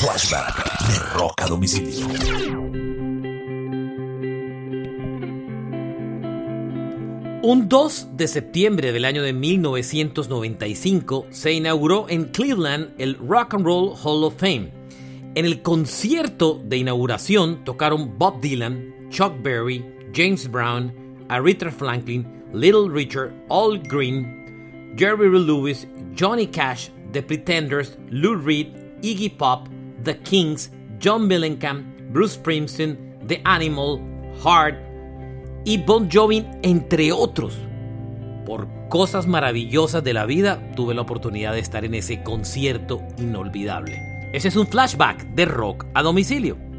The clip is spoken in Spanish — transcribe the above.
Flashback de Rock a Domicilio. Un 2 de septiembre del año de 1995 se inauguró en Cleveland el Rock and Roll Hall of Fame. En el concierto de inauguración tocaron Bob Dylan, Chuck Berry, James Brown, Aretha Franklin, Little Richard, Al Green, Jerry Lewis, Johnny Cash, The Pretenders, Lou Reed, Iggy Pop, The Kings, John Mellencamp, Bruce Springsteen, The Animal, Heart y Bon Jovi, entre otros. Por cosas maravillosas de la vida, tuve la oportunidad de estar en ese concierto inolvidable. Ese es un flashback de rock a domicilio.